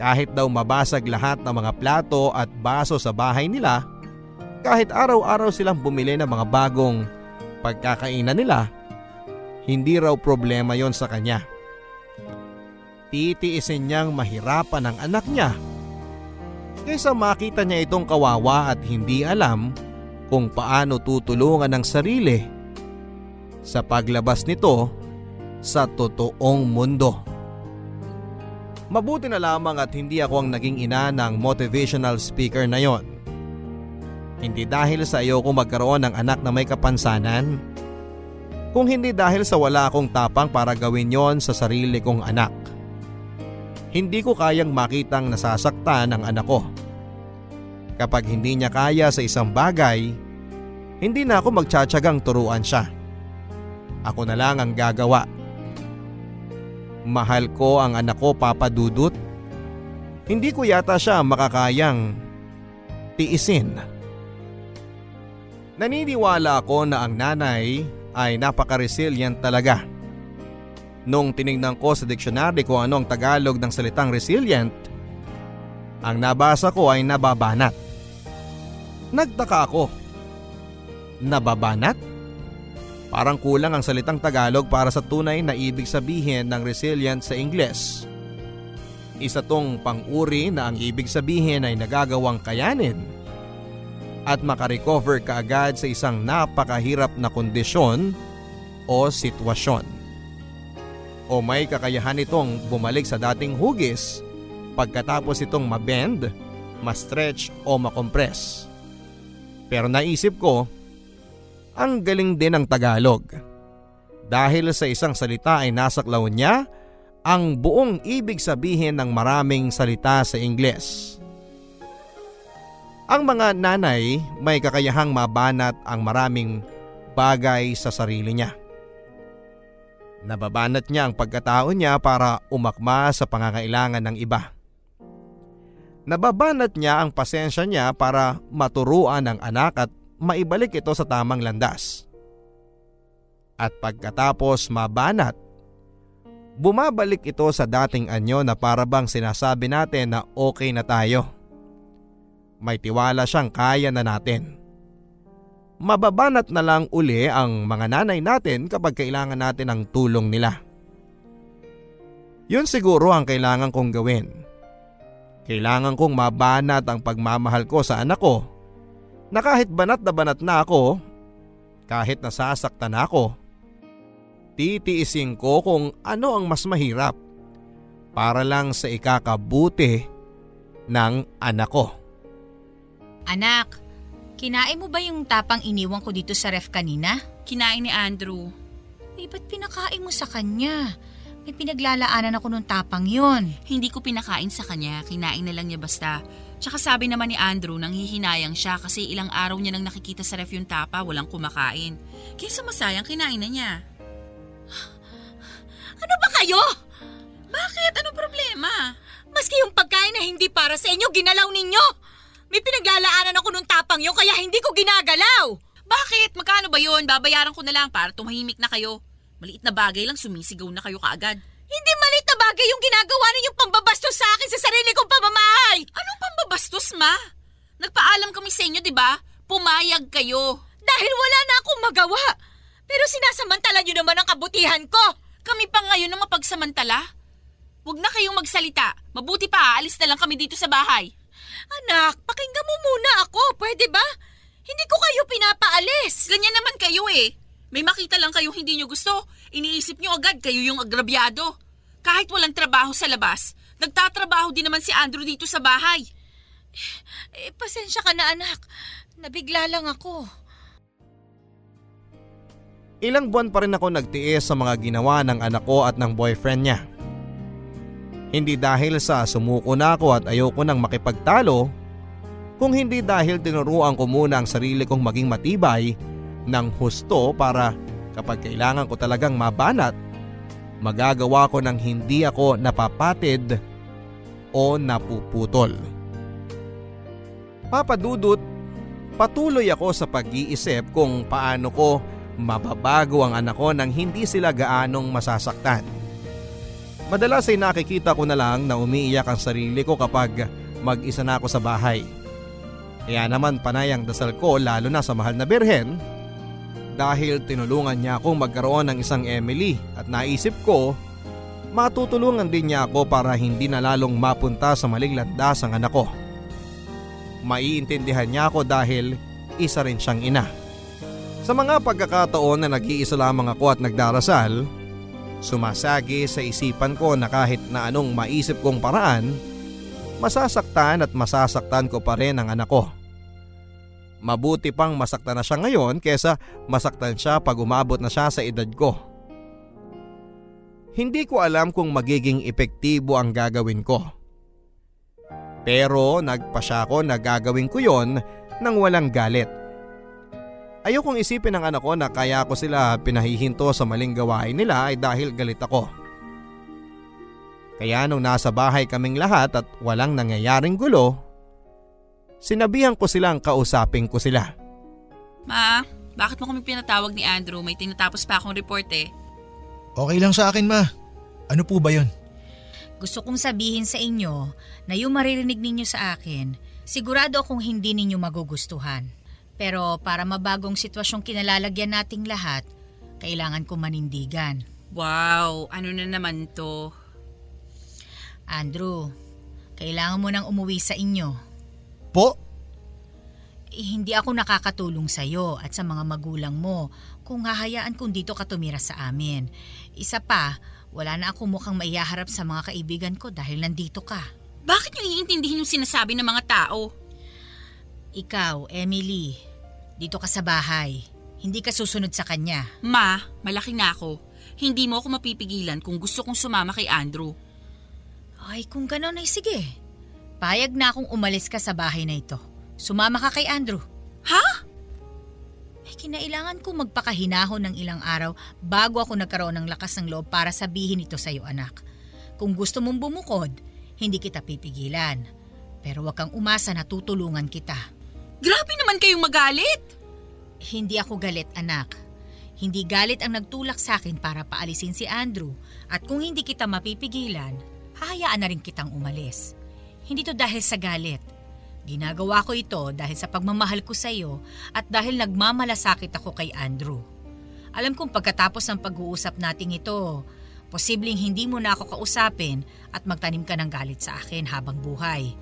Kahit daw mabasag lahat ng mga plato at baso sa bahay nila, kahit araw-araw silang bumili ng mga bagong pagkakainan nila, hindi raw problema yon sa kanya. Titiisin niyang mahirapan ang anak niya kaysa makita niya itong kawawa at hindi alam kung paano tutulungan ang sarili sa paglabas nito sa totoong mundo. Mabuti na lamang at hindi ako ang naging ina ng motivational speaker na yon. Hindi dahil sa iyo ko magkaroon ng anak na may kapansanan, kung hindi dahil sa wala akong tapang para gawin yon sa sarili kong anak. Hindi ko kayang makitang nasasaktan ang anak ko. Kapag hindi niya kaya sa isang bagay, hindi na ako magtsatsagang turuan siya. Ako na lang ang gagawa. Mahal ko ang anak ko papadudot. Hindi ko yata siya makakayang tiisin. Naniniwala ako na ang nanay ay napaka-resilient talaga. Nung tinignan ko sa diksyonary kung ano ang Tagalog ng salitang resilient, ang nabasa ko ay nababanat. Nagtaka ako. Nababanat? Parang kulang ang salitang Tagalog para sa tunay na ibig sabihin ng resilient sa Ingles. Isa tong pang-uri na ang ibig sabihin ay nagagawang kayanin at makarecover kaagad sa isang napakahirap na kondisyon o sitwasyon o may kakayahan itong bumalik sa dating hugis pagkatapos itong mabend, ma-stretch o makompress. Pero naisip ko, ang galing din ng Tagalog. Dahil sa isang salita ay nasaklaw niya ang buong ibig sabihin ng maraming salita sa Ingles. Ang mga nanay may kakayahang mabanat ang maraming bagay sa sarili niya. Nababanat niya ang pagkatao niya para umakma sa pangangailangan ng iba. Nababanat niya ang pasensya niya para maturuan ang anak at maibalik ito sa tamang landas. At pagkatapos mabanat, bumabalik ito sa dating anyo na parabang sinasabi natin na okay na tayo. May tiwala siyang kaya na natin. Mababanat na lang uli ang mga nanay natin kapag kailangan natin ng tulong nila. Yun siguro ang kailangan kong gawin. Kailangan kong mabanat ang pagmamahal ko sa anak ko na kahit banat na banat na ako, kahit nasasaktan ako, titiisin ko kung ano ang mas mahirap para lang sa ikakabuti ng anak ko. Anak, kinain mo ba yung tapang iniwan ko dito sa ref kanina? Kinain ni Andrew. Eh, ba't pinakain mo sa kanya? May pinaglalaanan ako nung tapang yon. Hindi ko pinakain sa kanya, kinain na lang niya basta. Tsaka sabi naman ni Andrew nang hihinayang siya kasi ilang araw niya nang nakikita sa ref yung tapa, walang kumakain. Kesa masayang kinain na niya. Ano ba kayo? Bakit? Ano problema? Maski yung pagkain na hindi para sa inyo, ginalaw ninyo! May pinaglalaanan ako nung tapang yun kaya hindi ko ginagalaw! Bakit? Magkano ba yun? Babayaran ko na lang para tumahimik na kayo. Maliit na bagay lang, sumisigaw na kayo kaagad. Hindi malit na bagay yung ginagawa ninyong pambabastos sa akin sa sarili kong pamamahay! Anong pambabastos, ma? Nagpaalam kami sa inyo, di ba? Pumayag kayo. Dahil wala na akong magawa! Pero sinasamantala niyo naman ang kabutihan ko! Kami pa ngayon ang mapagsamantala. Huwag na kayong magsalita. Mabuti pa, aalis na lang kami dito sa bahay. Anak, pakinggan mo muna ako, pwede ba? Hindi ko kayo pinapaalis! Ganyan naman kayo eh. May makita lang kayong hindi nyo gusto. Iniisip nyo agad kayo yung agrabyado. Kahit walang trabaho sa labas, nagtatrabaho din naman si Andrew dito sa bahay. Eh, pasensya ka na anak. Nabigla lang ako. Ilang buwan pa rin ako nagtiis sa mga ginawa ng anak ko at ng boyfriend niya. Hindi dahil sa sumuko na ako at ayoko nang makipagtalo, kung hindi dahil tinuruan ko muna ang sarili kong maging matibay ng husto para kapag kailangan ko talagang mabanat, magagawa ko ng hindi ako napapatid o napuputol. Papadudot, patuloy ako sa pag-iisip kung paano ko mababago ang anak ko nang hindi sila gaanong masasaktan. Madalas ay nakikita ko na lang na umiiyak ang sarili ko kapag mag-isa na ako sa bahay. Kaya naman panay ang dasal ko lalo na sa mahal na birhen dahil tinulungan niya akong magkaroon ng isang Emily at naisip ko matutulungan din niya ako para hindi na lalong mapunta sa maling landas ang anak ko. Maiintindihan niya ako dahil isa rin siyang ina. Sa mga pagkakataon na nag-iisa lamang ako at nagdarasal, sumasagi sa isipan ko na kahit na anong maisip kong paraan, masasaktan at masasaktan ko pa rin ang anak ko. Mabuti pang masaktan na siya ngayon kesa masaktan siya pag umabot na siya sa edad ko. Hindi ko alam kung magiging epektibo ang gagawin ko. Pero nagpasya ko na gagawin ko yon nang walang galit. Ayokong isipin ng anak ko na kaya ko sila pinahihinto sa maling gawain nila ay dahil galit ako. Kaya nung nasa bahay kaming lahat at walang nangyayaring gulo, sinabihan ko silang kausapin ko sila. Ma, bakit mo kami pinatawag ni Andrew? May tinatapos pa akong report eh. Okay lang sa akin, ma. Ano po ba yon? Gusto kong sabihin sa inyo na yung maririnig ninyo sa akin, sigurado akong hindi ninyo magugustuhan. Pero para mabagong sitwasyong kinalalagyan nating lahat, kailangan ko manindigan. Wow, ano na naman to? Andrew, kailangan mo nang umuwi sa inyo. Po? Eh, hindi ako nakakatulong sa iyo at sa mga magulang mo kung hahayaan kung dito ka tumira sa amin. Isa pa, wala na akong mukhang maiyaharap sa mga kaibigan ko dahil nandito ka. Bakit niyo iintindihin yung sinasabi ng mga tao? Ikaw, Emily, dito ka sa bahay. Hindi ka susunod sa kanya. Ma, malaki na ako. Hindi mo ako mapipigilan kung gusto kong sumama kay Andrew. Ay, kung gano'n ay sige. Payag na akong umalis ka sa bahay na ito. Sumama ka kay Andrew. Ha? Eh, kinailangan ko magpakahinahon ng ilang araw bago ako nagkaroon ng lakas ng loob para sabihin ito sa iyo, anak. Kung gusto mong bumukod, hindi kita pipigilan. Pero wag kang umasa na tutulungan kita. Grabe naman kayong magalit. Hindi ako galit, anak. Hindi galit ang nagtulak sa akin para paalisin si Andrew. At kung hindi kita mapipigilan, hahayaan na rin kitang umalis. Hindi to dahil sa galit. Ginagawa ko ito dahil sa pagmamahal ko sa iyo at dahil nagmamalasakit ako kay Andrew. Alam kong pagkatapos ng pag-uusap nating ito, posibleng hindi mo na ako kausapin at magtanim ka ng galit sa akin habang buhay.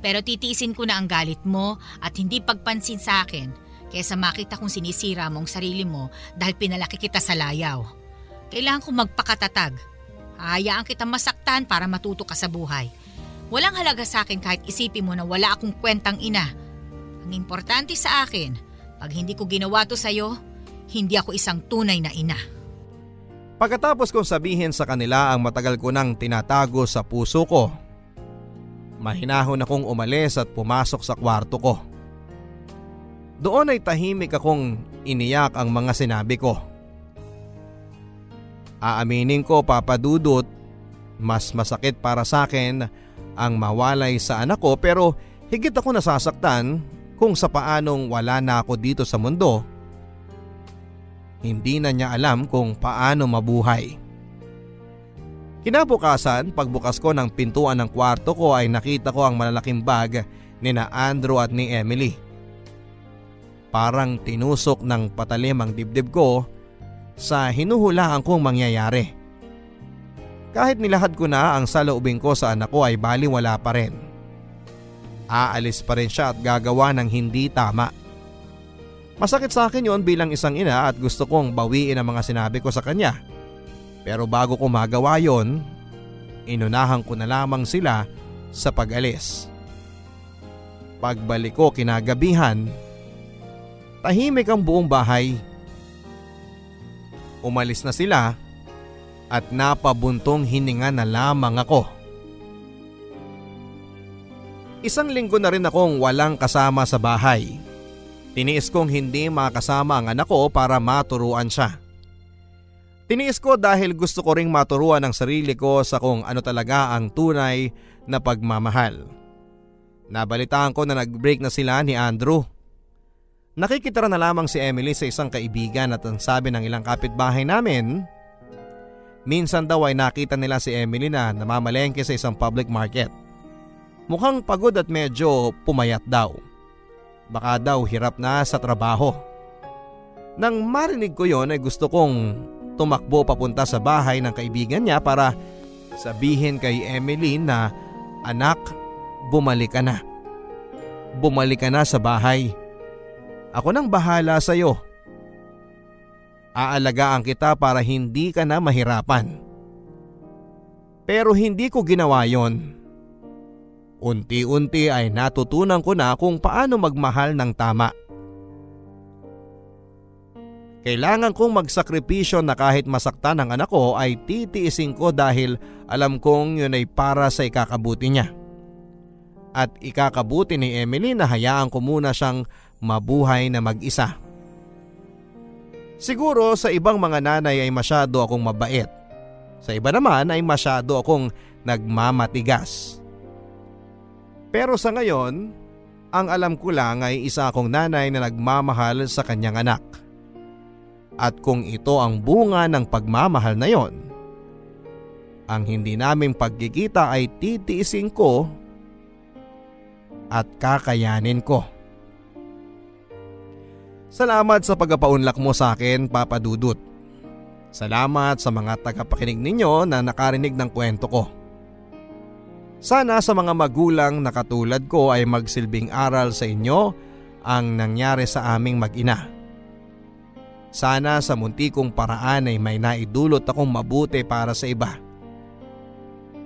Pero titiisin ko na ang galit mo at hindi pagpansin sa akin kaysa makita kong sinisira mo ang sarili mo dahil pinalaki kita sa layaw. Kailangan kong magpakatatag. Hayaan kita masaktan para matuto ka sa buhay. Walang halaga sa akin kahit isipin mo na wala akong kwentang ina. Ang importante sa akin, pag hindi ko ginawa to sa'yo, hindi ako isang tunay na ina. Pagkatapos kong sabihin sa kanila ang matagal ko nang tinatago sa puso ko, mahinahon akong umalis at pumasok sa kwarto ko. Doon ay tahimik akong iniyak ang mga sinabi ko. Aaminin ko papadudot, mas masakit para sa akin ang mawalay sa anak ko pero higit ako nasasaktan kung sa paanong wala na ako dito sa mundo. Hindi na niya alam kung paano mabuhay. Kinabukasan, pagbukas ko ng pintuan ng kwarto ko ay nakita ko ang malalaking bag ni na Andrew at ni Emily. Parang tinusok ng patalim ang dibdib ko sa hinuhulaan kong mangyayari. Kahit nilahad ko na ang saloobin ko sa anak ko ay baliwala pa rin. Aalis pa rin siya at gagawa ng hindi tama. Masakit sa akin yon bilang isang ina at gusto kong bawiin ang mga sinabi ko sa kanya. Pero bago ko magawa yon, inunahan ko na lamang sila sa pag-alis. Pagbalik ko kinagabihan, tahimik ang buong bahay. Umalis na sila at napabuntong hininga na lamang ako. Isang linggo na rin akong walang kasama sa bahay. Tiniis kong hindi makasama ang anak ko para maturuan siya. Tiniis ko dahil gusto ko ring maturuan ang sarili ko sa kung ano talaga ang tunay na pagmamahal. Nabalitaan ko na nag-break na sila ni Andrew. Nakikitara na lamang si Emily sa isang kaibigan at ang sabi ng ilang kapitbahay namin, minsan daw ay nakita nila si Emily na namamalengke sa isang public market. Mukhang pagod at medyo pumayat daw. Baka daw hirap na sa trabaho. Nang marinig ko yon ay gusto kong tumakbo papunta sa bahay ng kaibigan niya para sabihin kay Emily na anak, bumalik ka na. Bumalik ka na sa bahay. Ako nang bahala sa iyo. Aalagaan kita para hindi ka na mahirapan. Pero hindi ko ginawa yon. Unti-unti ay natutunan ko na kung paano magmahal ng tama. Kailangan kong magsakripisyo na kahit masaktan ang anak ko ay titiisin ko dahil alam kong yun ay para sa ikakabuti niya. At ikakabuti ni Emily na hayaan ko muna siyang mabuhay na mag-isa. Siguro sa ibang mga nanay ay masyado akong mabait. Sa iba naman ay masyado akong nagmamatigas. Pero sa ngayon, ang alam ko lang ay isa akong nanay na nagmamahal sa kanyang anak. At kung ito ang bunga ng pagmamahal na yon, ang hindi naming pagkikita ay titiisin ko at kakayanin ko. Salamat sa pagpapaunlak mo sa akin, Papa Dudut. Salamat sa mga tagapakinig ninyo na nakarinig ng kwento ko. Sana sa mga magulang na katulad ko ay magsilbing aral sa inyo ang nangyari sa aming mag-ina. Sana sa munti kong paraan ay may naidulot akong mabuti para sa iba.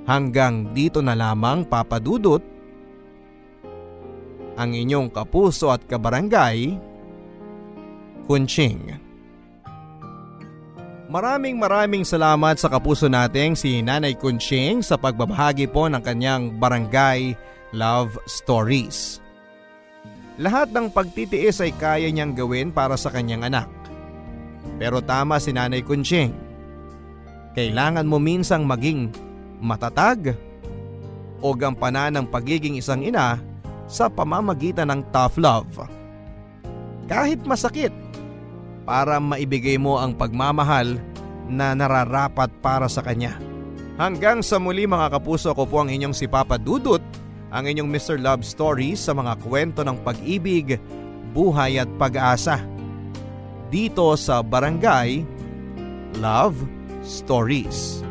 Hanggang dito na lamang papadudot ang inyong kapuso at kabarangay, Kunching. Maraming maraming salamat sa kapuso nating si Nanay Kunching sa pagbabahagi po ng kanyang barangay love stories. Lahat ng pagtitiis ay kaya niyang gawin para sa kanyang anak. Pero tama si Nanay Kunching. Kailangan mo minsang maging matatag o gampanan ng pagiging isang ina sa pamamagitan ng tough love. Kahit masakit, para maibigay mo ang pagmamahal na nararapat para sa kanya. Hanggang sa muli mga kapuso ko po ang inyong si Papa Dudut, ang inyong Mr. Love Story sa mga kwento ng pag-ibig, buhay at pag-asa. Dito sa Barangay Love Stories.